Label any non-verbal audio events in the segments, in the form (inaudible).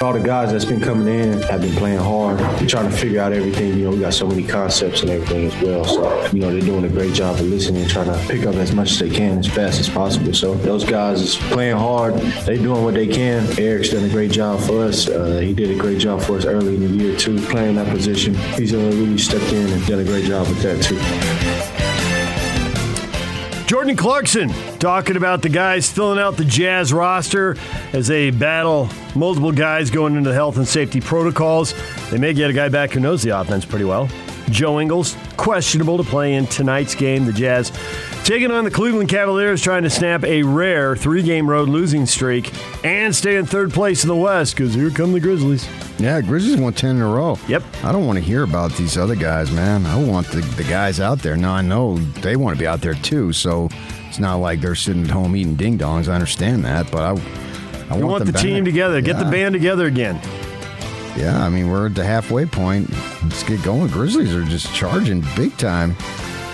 All the guys that's been coming in have been playing hard. We're trying to figure out everything. You know, we got so many concepts and everything as well. So, you know, they're doing a great job of listening and trying to pick up as much as they can as fast as possible. So those guys is playing hard. They doing what they can. Eric's done a great job for us. Uh, he did a great job for us early in the year too, playing that position. He's uh, really stepped in and done a great job with that too. Jordan Clarkson talking about the guys filling out the Jazz roster as they battle multiple guys going into the health and safety protocols. They may get a guy back who knows the offense pretty well. Joe Ingles, questionable to play in tonight's game. The Jazz taking on the Cleveland Cavaliers, trying to snap a rare three game road losing streak and stay in third place in the West because here come the Grizzlies. Yeah, Grizzlies won 10 in a row. Yep. I don't want to hear about these other guys, man. I want the, the guys out there. Now, I know they want to be out there too, so it's not like they're sitting at home eating ding dongs. I understand that, but I, I want want, the team together, get the band together again. Yeah, I mean, we're at the halfway point. Let's get going. Grizzlies are just charging big time.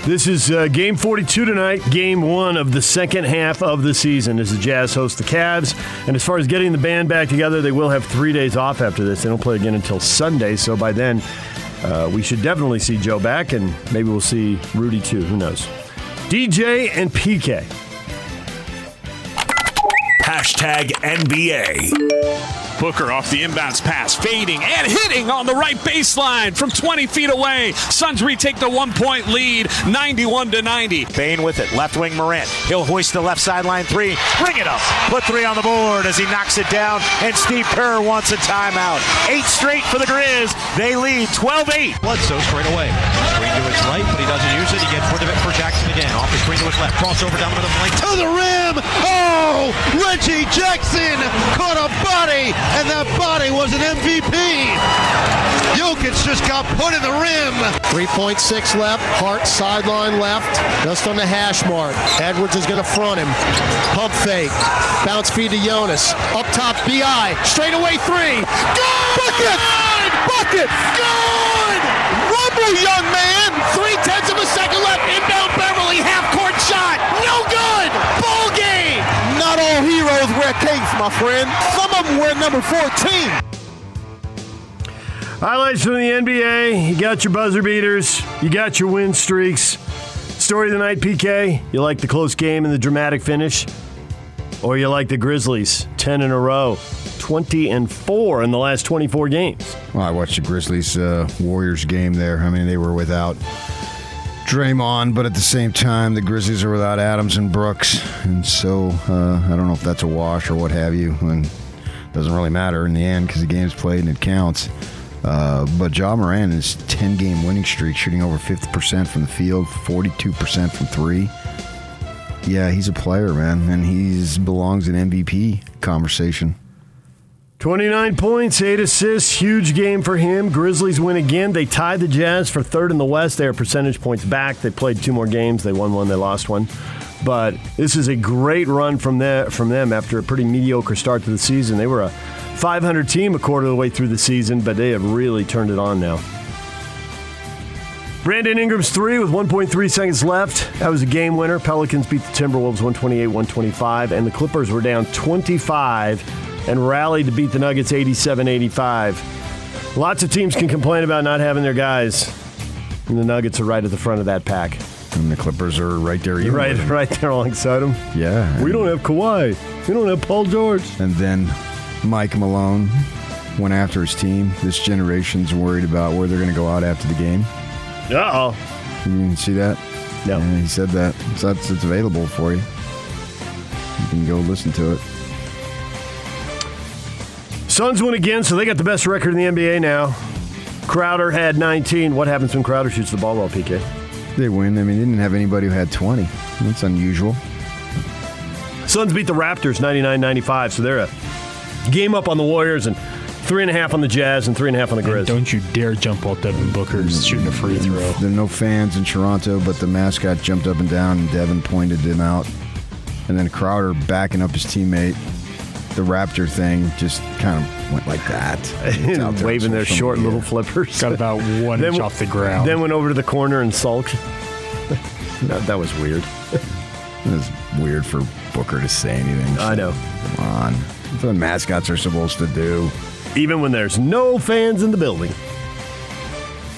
This is uh, game 42 tonight, game one of the second half of the season as the Jazz host the Cavs. And as far as getting the band back together, they will have three days off after this. They don't play again until Sunday, so by then uh, we should definitely see Joe back, and maybe we'll see Rudy too. Who knows? DJ and PK. Hashtag NBA. Booker off the inbounds pass, fading and hitting on the right baseline from 20 feet away. Suns retake the one point lead, 91 to 90. Bane with it. Left wing Morant. He'll hoist the left sideline three. Bring it up. Put three on the board as he knocks it down. And Steve Kerr wants a timeout. Eight straight for the Grizz. They lead 12 8. Bledsoe straight away. Screen to his right, but he doesn't use it. He gets rid of it for Jackson again. Off the screen to his left. Crossover down the middle of the lane. to the rim. Oh, Reggie Jackson caught a body, and that body was an MVP. Jokic just got put in the rim. 3.6 left, Hart sideline left, just on the hash mark. Edwards is going to front him. Pump fake, bounce feed to Jonas. Up top, BI, straight away three. Good! Bucket! Bucket! Good! Rumble, young man! Three tenths of a second left. Inbound Beverley, half court shot. No good! Ball game! Not all heroes my friend. Some of them wear number 14. Highlights from the NBA. You got your buzzer beaters. You got your win streaks. Story of the night, PK. You like the close game and the dramatic finish? Or you like the Grizzlies? 10 in a row. 20 and 4 in the last 24 games. Well, I watched the Grizzlies uh, Warriors game there. I mean, they were without Draymond, but at the same time, the Grizzlies are without Adams and Brooks, and so uh, I don't know if that's a wash or what have you. And doesn't really matter in the end because the game's played and it counts. Uh, but Ja Morant is 10 game winning streak, shooting over 50% from the field, 42% from three. Yeah, he's a player, man, and he belongs in MVP conversation. 29 points, 8 assists, huge game for him. Grizzlies win again. They tied the Jazz for third in the West. They are percentage points back. They played two more games. They won one, they lost one. But this is a great run from, there, from them after a pretty mediocre start to the season. They were a 500 team a quarter of the way through the season, but they have really turned it on now. Brandon Ingram's three with 1.3 seconds left. That was a game winner. Pelicans beat the Timberwolves 128 125, and the Clippers were down 25 and rallied to beat the Nuggets 87 85. Lots of teams can complain about not having their guys, and the Nuggets are right at the front of that pack. And the Clippers are right there. even Right, right there alongside them. Yeah. We don't have Kawhi. We don't have Paul George. And then Mike Malone went after his team. This generation's worried about where they're going to go out after the game. Uh oh. You didn't see that? No. Yeah, he said that. So that's it's available for you. You can go listen to it. Suns win again, so they got the best record in the NBA now. Crowder had 19. What happens when Crowder shoots the ball well, PK? They win. I mean, they didn't have anybody who had 20. That's unusual. Suns beat the Raptors 99 95, so they're a game up on the Warriors and Three and a half on the Jazz and three and a half on the Grizz. Don't you dare jump off Devin Booker's mm-hmm. shooting a free throw. There are no fans in Toronto, but the mascot jumped up and down, and Devin pointed him out. And then Crowder backing up his teammate. The Raptor thing just kind of went like that. (laughs) It's out Waving their short media. little flippers. Got about one Then inch off the ground. Then went over to the corner and sulked. (laughs) that, that was weird. It was weird for Booker to say anything. I know. Come on. That's what mascots are supposed to do. Even when there's no fans in the building.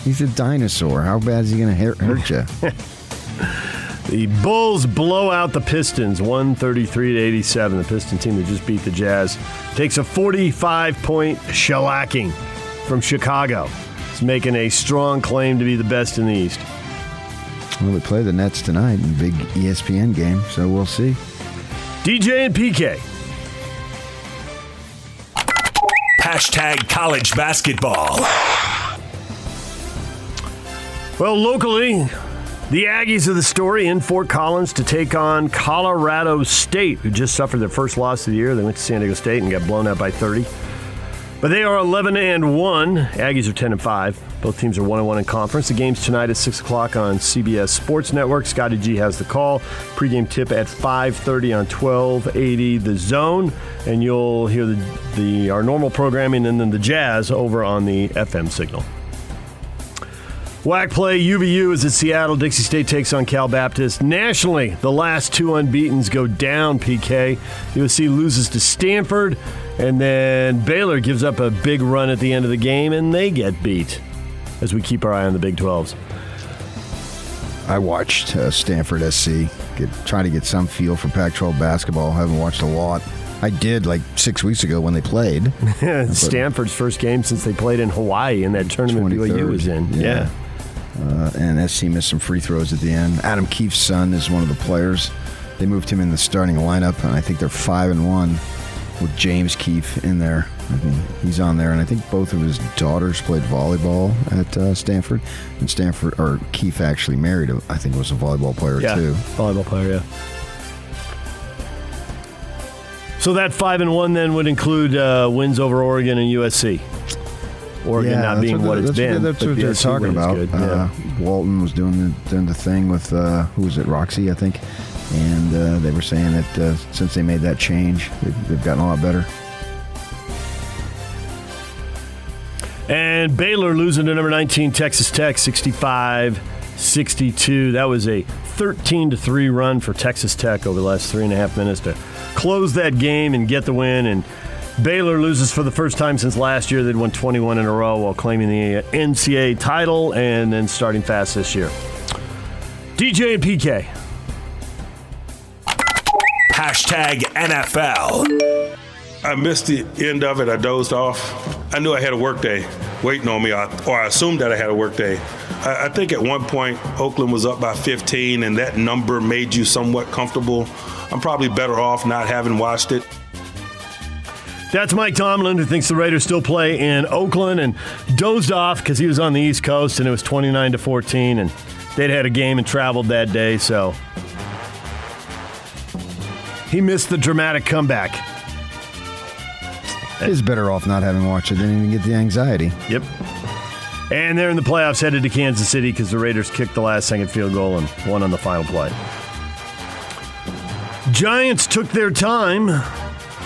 He's a dinosaur. How bad is he going to hurt, hurt you? (laughs) The Bulls blow out the Pistons 133 to 87. The Piston team that just beat the Jazz takes a 45 point shellacking from Chicago. It's making a strong claim to be the best in the East. well, they play the Nets tonight in a big ESPN game, so we'll see. DJ and PK. Hashtag college basketball. Well, locally, the Aggies are the story in Fort Collins to take on Colorado State, who just suffered their first loss of the year. They went to San Diego State and got blown out by 30. But they are 11 and 1. Aggies are 10 and 5. Both teams are 1 and 1 in conference. The game's tonight at 6 o'clock on CBS Sports Network. Scotty G has the call. Pregame tip at 5:30 on 1280 The Zone, and you'll hear the, the our normal programming and then the Jazz over on the FM signal. WAC play UVU is at Seattle. Dixie State takes on Cal Baptist. Nationally, the last two unbeatens go down, PK. USC loses to Stanford, and then Baylor gives up a big run at the end of the game, and they get beat as we keep our eye on the Big 12s. I watched uh, Stanford SC, get, trying to get some feel for Pac 12 basketball. haven't watched a lot. I did like six weeks ago when they played. (laughs) Stanford's first game since they played in Hawaii in that tournament BYU 23rd. was in. yeah. Uh, and SC missed some free throws at the end. Adam Keefe's son is one of the players. They moved him in the starting lineup, and I think they're five and one with James Keefe in there. I mean, he's on there, and I think both of his daughters played volleyball at uh, Stanford. And Stanford or Keefe actually married, a, I think, was a volleyball player Yeah, too. volleyball player, yeah. So that five and one then would include uh, wins over Oregon and USC. Oregon Yeah, not that's being what, it's been. That's what the they're talking about. good, Uh, Walton was doing the, doing the thing with uh, who was it, Roxy, I think, and uh, they were saying that uh, since they made that change, they've, they've gotten a lot better. And Baylor losing to number 19 Texas Tech 65 62. That was a 13 to 3 run for Texas Tech over the last three and a half minutes to close that game and get the win. And Baylor loses for the first time since last year. They'd won 21 in a row while claiming the NCAA title and then starting fast this year. DJ and PK. Hashtag NFL. I missed the end of it. I dozed off. I knew I had a work day waiting on me, or or I assumed that I had a work day. I, I think at one point Oakland was up by 15, and that number made you somewhat comfortable. I'm probably better off not having watched it. That's Mike Tomlin, who thinks the Raiders still play in Oakland and dozed off because he was on the East Coast and it was 29 to 14, and they'd had a game and traveled that day, so he missed the dramatic comeback. He's better off not having watched it than even get the anxiety. Yep. And they're in the playoffs headed to Kansas City because the Raiders kicked the last second field goal and won on the final play. Giants took their time.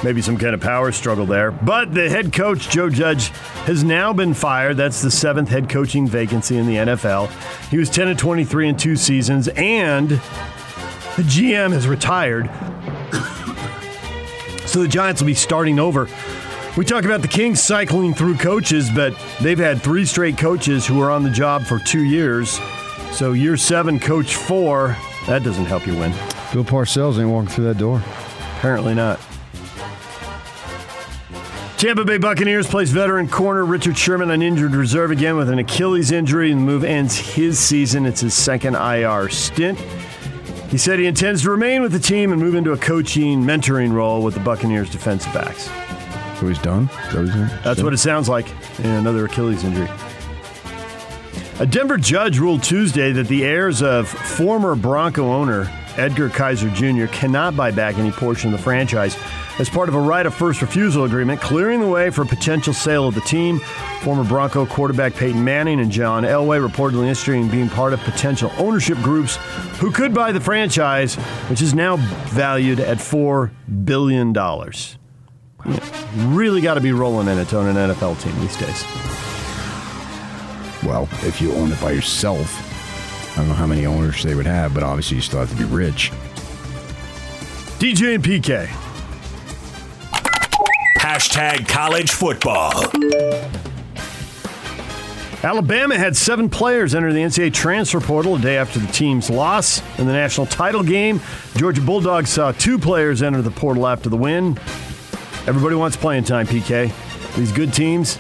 Maybe some kind of power struggle there. But the head coach, Joe Judge, has now been fired. That's the seventh head coaching vacancy in the NFL. He was 10 and 23 in two seasons, and the GM has retired. (coughs) so the Giants will be starting over. We talk about the Kings cycling through coaches, but they've had three straight coaches who are on the job for two years. So year seven, coach four, that doesn't help you win. Bill Parcells ain't walking through that door. Apparently not. Tampa Bay Buccaneers plays veteran corner Richard Sherman on injured reserve again with an Achilles injury, and the move ends his season. It's his second IR stint. He said he intends to remain with the team and move into a coaching, mentoring role with the Buccaneers defensive backs. So he's done? Is that he's doing? That's what it sounds like. And another Achilles injury. A Denver judge ruled Tuesday that the heirs of former Bronco owner Edgar Kaiser Jr., cannot buy back any portion of the franchise as part of a right of first refusal agreement, clearing the way for potential sale of the team. Former Bronco quarterback Peyton Manning and John Elway reportedly interested in being part of potential ownership groups who could buy the franchise, which is now valued at $4 billion. Really got to be rolling in it to own an NFL team these days. Well, if you own it by yourself, don't know how many owners they would have, but obviously you still have to be rich. DJ and PK. Hashtag college football. Alabama had seven players enter the NCAA transfer portal a day after the team's loss in the national title game. Georgia Bulldogs saw two players enter the portal after the win. Everybody wants playing time, PK. These good teams,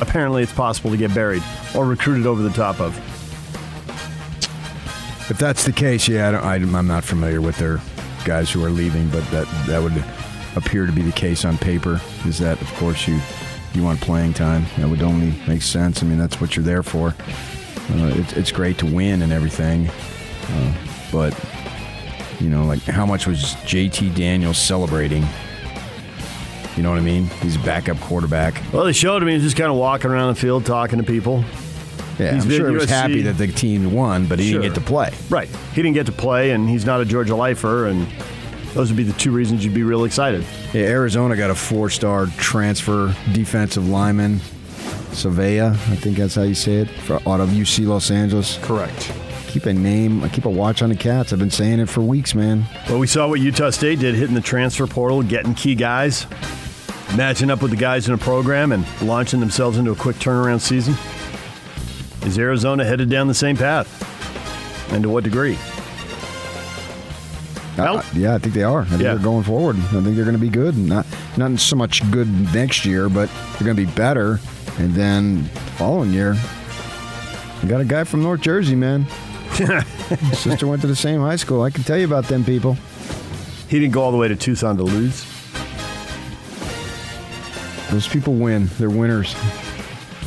apparently it's possible to get buried or recruited over the top of. If that's the case, yeah, I I'm not familiar with their guys who are leaving, but that that would appear to be the case on paper. Is that, of course, you you want playing time? That would only make sense. I mean, that's what you're there for. Uh, it, it's great to win and everything, uh, but you know, like how much was JT Daniels celebrating? You know what I mean? He's a backup quarterback. Well, they showed him he was just kind of walking around the field talking to people. Yeah, He's I'm sure he was happy that the team won, but he Sure. didn't get to play. Right. He didn't get to play, and he's not a Georgia lifer, and those would be the two reasons you'd be real excited. Yeah, Arizona got a four-star transfer defensive lineman, Savea, I think that's how you say it, for, out of UC Los Angeles. Correct. Keep a name, keep a watch on the Cats. I've been saying it for weeks, man. Well, we saw what Utah State did hitting the transfer portal, getting key guys, matching up with the guys in a program, and launching themselves into a quick turnaround season. Is Arizona headed down the same path? And to what degree? Uh, yeah, I think they are. I think Yeah. they're going forward. I think they're going to be good. Not not so much good next year, but they're going to be better. And then following year, we got a guy from North Jersey, man. (laughs) Sister went to the same high school. I can tell you about them people. He didn't go all the way to Tucson to lose. Those people win. They're winners.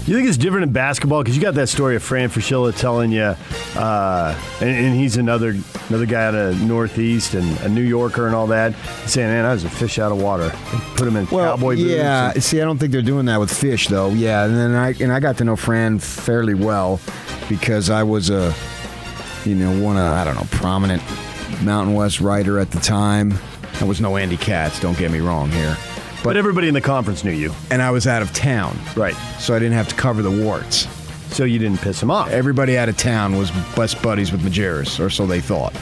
You think it's different in basketball because you got that story of Fran Fraschilla telling you, uh, and, and he's another another guy out of Northeast and a New Yorker and all that, saying, "Man, I was a fish out of water." They put him in cowboy boots. yeah. and- See, I don't think they're doing that with fish, though. Yeah, and then I and I got to know Fran fairly well because I was a, you know, one of I don't know prominent Mountain West writer at the time. I was no Andy Katz. Don't get me wrong here. But everybody in the conference knew you, And I was out of town, right? so I didn't have to cover the warts. So you didn't piss him off. Everybody out of town was best buddies with Majerus, or so they thought.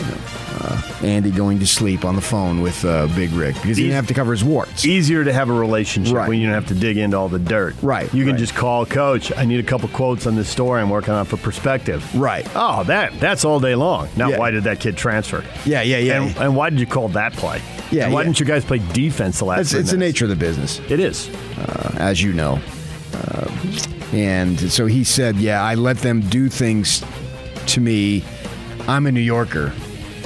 Uh, Andy going to sleep on the phone with uh, Big Rick because he didn't have to cover his warts. Easier to have a relationship Right. when you don't have to dig into all the dirt. Right, You can right. just call Coach. I need a couple quotes on this story I'm working on for perspective. Right. Oh, that that's all day long. Now, Yeah. why did that kid transfer? Yeah, yeah, yeah. And, and why did you call that play? Yeah, And why yeah. didn't you guys play defense the last? It's, it's the nature of the business. It is. uh, as you know. Uh, and so he said, Yeah, I let them do things to me. I'm a New Yorker.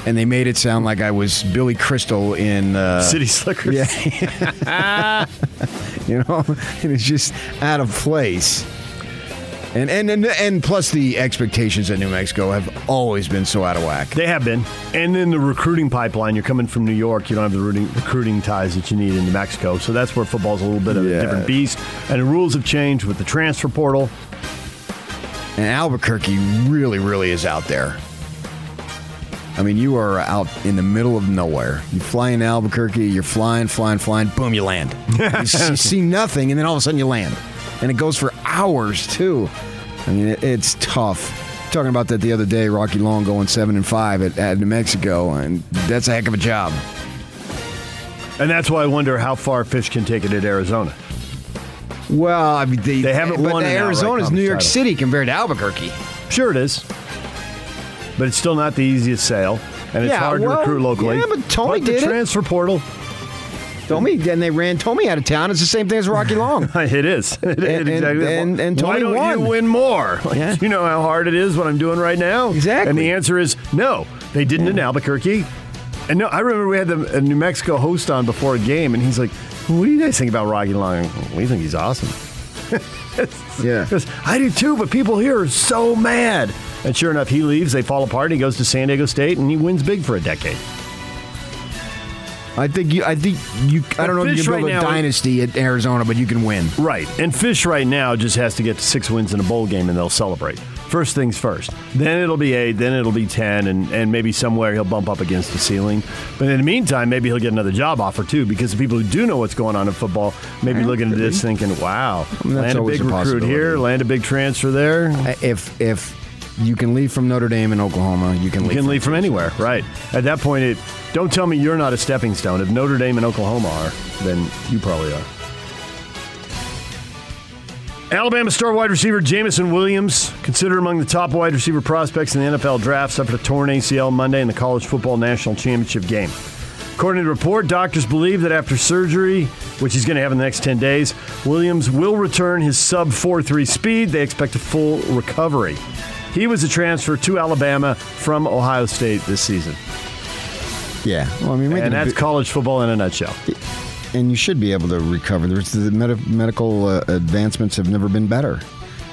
And they made it sound like I was Billy Crystal in uh, City Slickers. Yeah. (laughs) you know, and it's just out of place. And, and and and plus the expectations at New Mexico have always been so out of whack. They have been. And then the recruiting pipeline, you're coming from New York. You don't have the recruiting, recruiting ties that you need in New Mexico. So that's where football's a little bit of Yeah. a different beast. And the rules have changed with the transfer portal. And Albuquerque really, really is out there. I mean, you are out in the middle of nowhere. You fly in Albuquerque, you're flying, flying, flying, boom, you land. you, (laughs) s- you see nothing, and then all of a sudden you land. And it goes for hours, too. I mean, it, it's tough. Talking about that the other day, Rocky Long going seven and five at, at New Mexico, and that's a heck of a job. And that's why I wonder how far Fish can take it at Arizona. Well, I mean, they, They haven't but won Arizona's New York conference City compared to Albuquerque. Sure, it is. But it's still not the easiest sale. And it's Yeah, hard well, to recruit locally. yeah, but Tony the did it. transfer portal, Tommy, then they ran Tommy out of town. It's the same thing as Rocky Long. (laughs) it is. (laughs) It is And- exactly. and- and Why Tony don't won. you win more? Like, Yeah. (laughs) You know how hard it is what I'm doing right now? Exactly. And the answer is no. They didn't in Albuquerque. And no, I remember we had the a New Mexico host on before a game, and he's like, "What do you guys think about Rocky Long? We think he's awesome." Yeah. I do too, but people here are so mad. And sure enough, he leaves. They fall apart. He goes to San Diego State, and he wins big for a decade. I think you. I think you. I don't know if you can build right a now- dynasty at Arizona, but you can win. Right. And Fish right now just has to get to six wins in a bowl game, and they'll celebrate. First things first. Then it'll be eight. Then it'll be ten, and, and maybe somewhere he'll bump up against the ceiling. But in the meantime, maybe he'll get another job offer too, because the people who do know what's going on in football maybe looking at this thinking, "Wow, mean, that's land a always big a recruit here, land a big transfer there." If if you can leave from Notre Dame and Oklahoma, you can You leave. can from leave from anywhere, right? At that point, it don't tell me you're not a stepping stone. If Notre Dame and Oklahoma are, then you probably are. Alabama star wide receiver Jameson Williams, considered among the top wide receiver prospects in the NFL draft, suffered a torn ACL Monday in the college football national championship game. According to the report, doctors believe that after surgery, which he's going to have in the next 10 days, Williams will return his sub 4.3 speed. They expect a full recovery. He was a transfer to Alabama from Ohio State this season. Yeah, well, I mean, And that's big- college football in a nutshell. and you should be able to recover. The med- medical uh, advancements have never been better.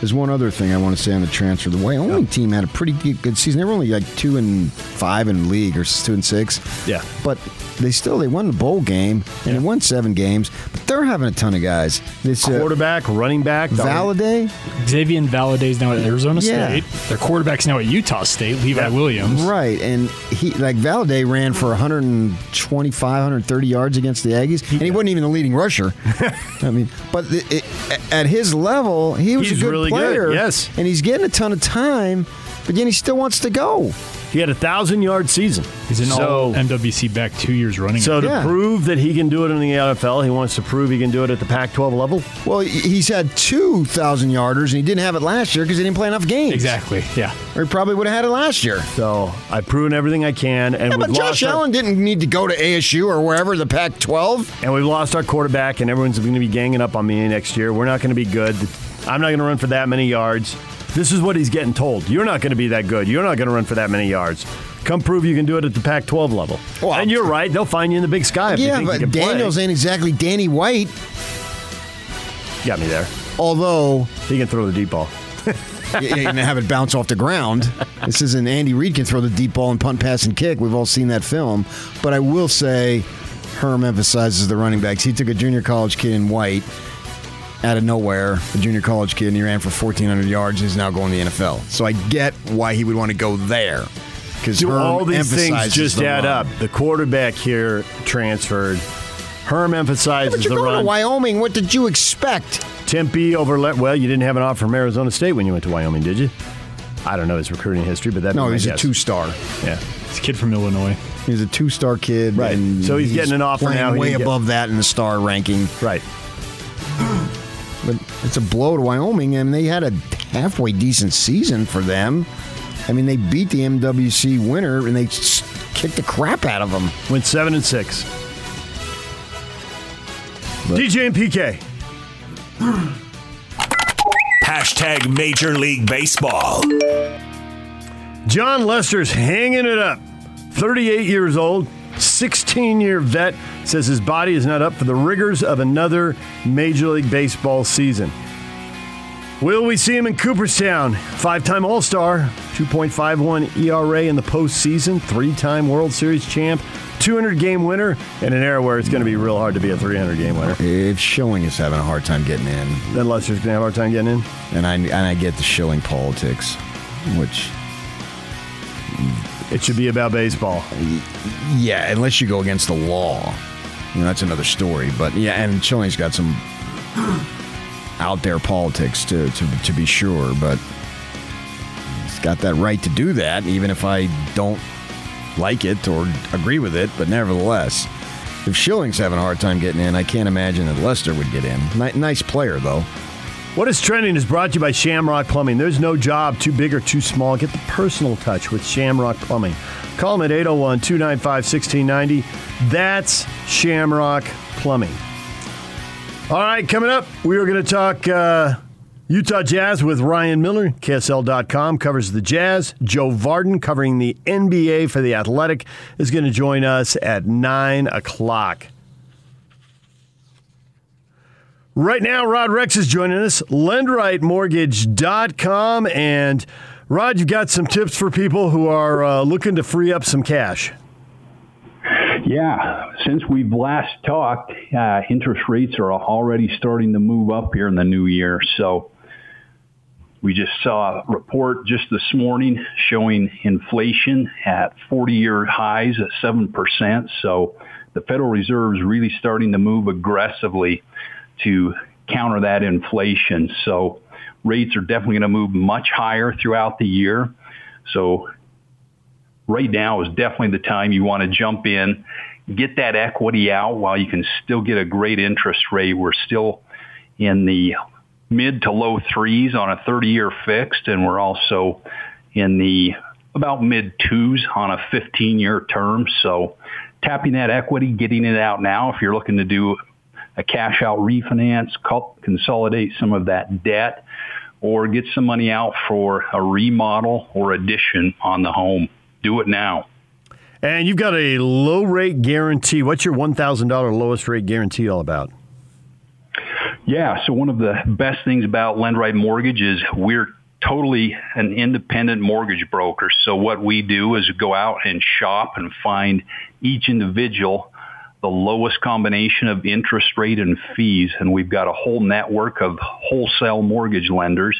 There's one other thing I want to say on the transfer. The Wyoming team had a pretty good good season. They were only like two and five in league, or two and six. Yeah. but they still they won the bowl game and they won seven games. But they're having a ton of guys. This uh, Quarterback, running back, Valladay, Xavier Valladay's now at Arizona Yeah. State. Their quarterback's now at Utah State, Levi Williams. Right, and he like Valladay ran for 125, 130 yards against the Aggies, and he wasn't even the leading rusher. (laughs) I mean, but the, it, at his level, he was He's a good really good, player. yes. and he's getting a ton of time, but then he still wants to go. He had a thousand yard season. He's an so, all MWC back two years running. So to Yeah. prove that he can do it in the NFL, he wants to prove he can do it at the Pac-12 level. Well, he's had two thousand yarders, and he didn't have it last year because he didn't play enough games. exactly. Yeah. or he probably would have had it last year. So I've proven everything I can, and Yeah, but Josh lost our, Allen didn't need to go to ASU or wherever the Pac-12. and we've lost our quarterback, and everyone's going to be ganging up on me next year. We're not going to be good. I'm not going to run for that many yards. This is what he's getting told. You're not going to be that good. You're not going to run for that many yards. Come prove you can do it at the Pac-12 level. Well, and you're right. They'll find you in the Big Sky Yeah, but can play. Daniels ain't exactly Danny White, got me there. although. He can throw the deep ball. (laughs) you can have it bounce off the ground. This isn't Andy Reid can throw the deep ball and punt, pass, and kick. We've all seen that film. But I will say, Herm emphasizes the running backs. He took a junior college kid in white out of nowhere, a junior college kid, and he ran for 1,400 yards. and He's now going to the NFL. So I get why he would want to go there. Because Do all these things just add up? The quarterback here transferred. Herm emphasizes But you're the going to run. Wyoming. What did you expect? Tempe over. Well, you didn't have an offer from Arizona State when you went to Wyoming, did you? I don't know his recruiting history, but that No, he's a two-star. Yeah. He's a kid from Illinois. He's a two-star kid, Right. And So he's getting an offer now. Way didn't get- above that in the star ranking. Right. But it's a blow to Wyoming, and they had a halfway decent season for them. I mean, they beat the MWC winner, and they kicked the crap out of them. Went seven and six. DJ and PK. Hashtag Major League Baseball. Jon Lester's hanging it up. 38 years old, 16 year vet, says his body is not up for the rigors of another Major League Baseball season. Will we see him in Cooperstown? Five time All Star, 2.51 ERA in the postseason, three time World Series champ, 200 game winner, in an era where it's going to be real hard to be a 300 game winner. If Schilling is having a hard time getting in, Then Lester's going to have a hard time getting in. and I and I get the Schilling politics, which It should be about baseball. yeah, unless you go against the law, you know, that's another story. But yeah, and Schilling's got some (gasps) out there politics to to to be sure, but he's got that right to do that, even if I don't like it or agree with it. But nevertheless, if Schilling's having a hard time getting in, I can't imagine that Lester would get in. Ni- nice player though. What is trending is brought to you by Shamrock Plumbing. There's no job too big or too small. Get the personal touch with Shamrock Plumbing. Call them at 801 295 1690. That's Shamrock Plumbing. All right, coming up, we are going to talk uh, Utah Jazz with Ryan Miller. KSL.com covers the Jazz. Joe Vardon, covering the NBA for The Athletic, is going to join us at 9 o'clock. Right now, Rod Rex is joining us, lendrightmortgage.com, and Rod, you've got some tips for people who are uh, looking to free up some cash. Yeah, since we've last talked, uh, interest rates are already starting to move up here in the new year. So we just saw a report just this morning showing inflation at 40-year highs at 7%. So the Federal Reserve is really starting to move aggressively to counter that inflation. So rates are definitely going to move much higher throughout the year. So right now is definitely the time you want to jump in, get that equity out while you can still get a great interest rate. We're still in the mid to low threes on a 30 year fixed and we're also in the about mid twos on a 15 year term. So tapping that equity, getting it out now if you're looking to do a cash out refinance, consolidate some of that debt, or get some money out for a remodel or addition on the home. Do it now. And you've got a low rate guarantee. What's your $1,000 lowest rate guarantee all about? Yeah, so one of the best things about LendRight Mortgage is we're totally an independent mortgage broker. So what we do is go out and shop and find each individual the lowest combination of interest rate and fees. And we've got a whole network of wholesale mortgage lenders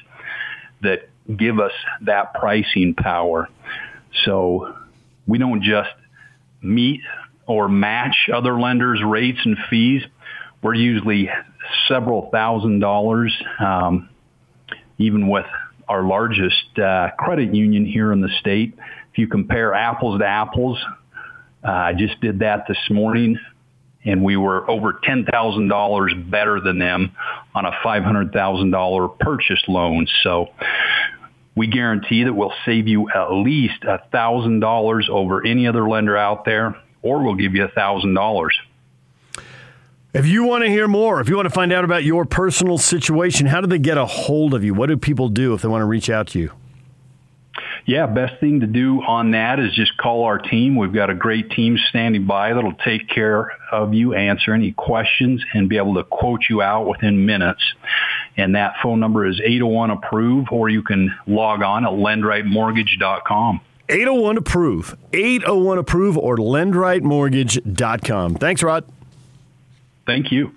that give us that pricing power. So we don't just meet or match other lenders' rates and fees. We're usually several thousand dollars, um, even with our largest uh, credit union here in the state. If you compare apples to apples, uh, I just did that this morning, and we were over $10,000 better than them on a $500,000 purchase loan. So we guarantee that we'll save you at least $1,000 over any other lender out there, or we'll give you $1,000. If you want to hear more, if you want to find out about your personal situation, how do they get a hold of you? What do people do if they want to reach out to you? Yeah, best thing to do on that is just call our team. We've got a great team standing by that'll take care of you, answer any questions, and be able to quote you out within minutes. And that phone number is 801 approve, or you can log on at lendrightmortgage.com. 801 approve, 801 approve, or lendrightmortgage.com. Thanks, Rod. Thank you.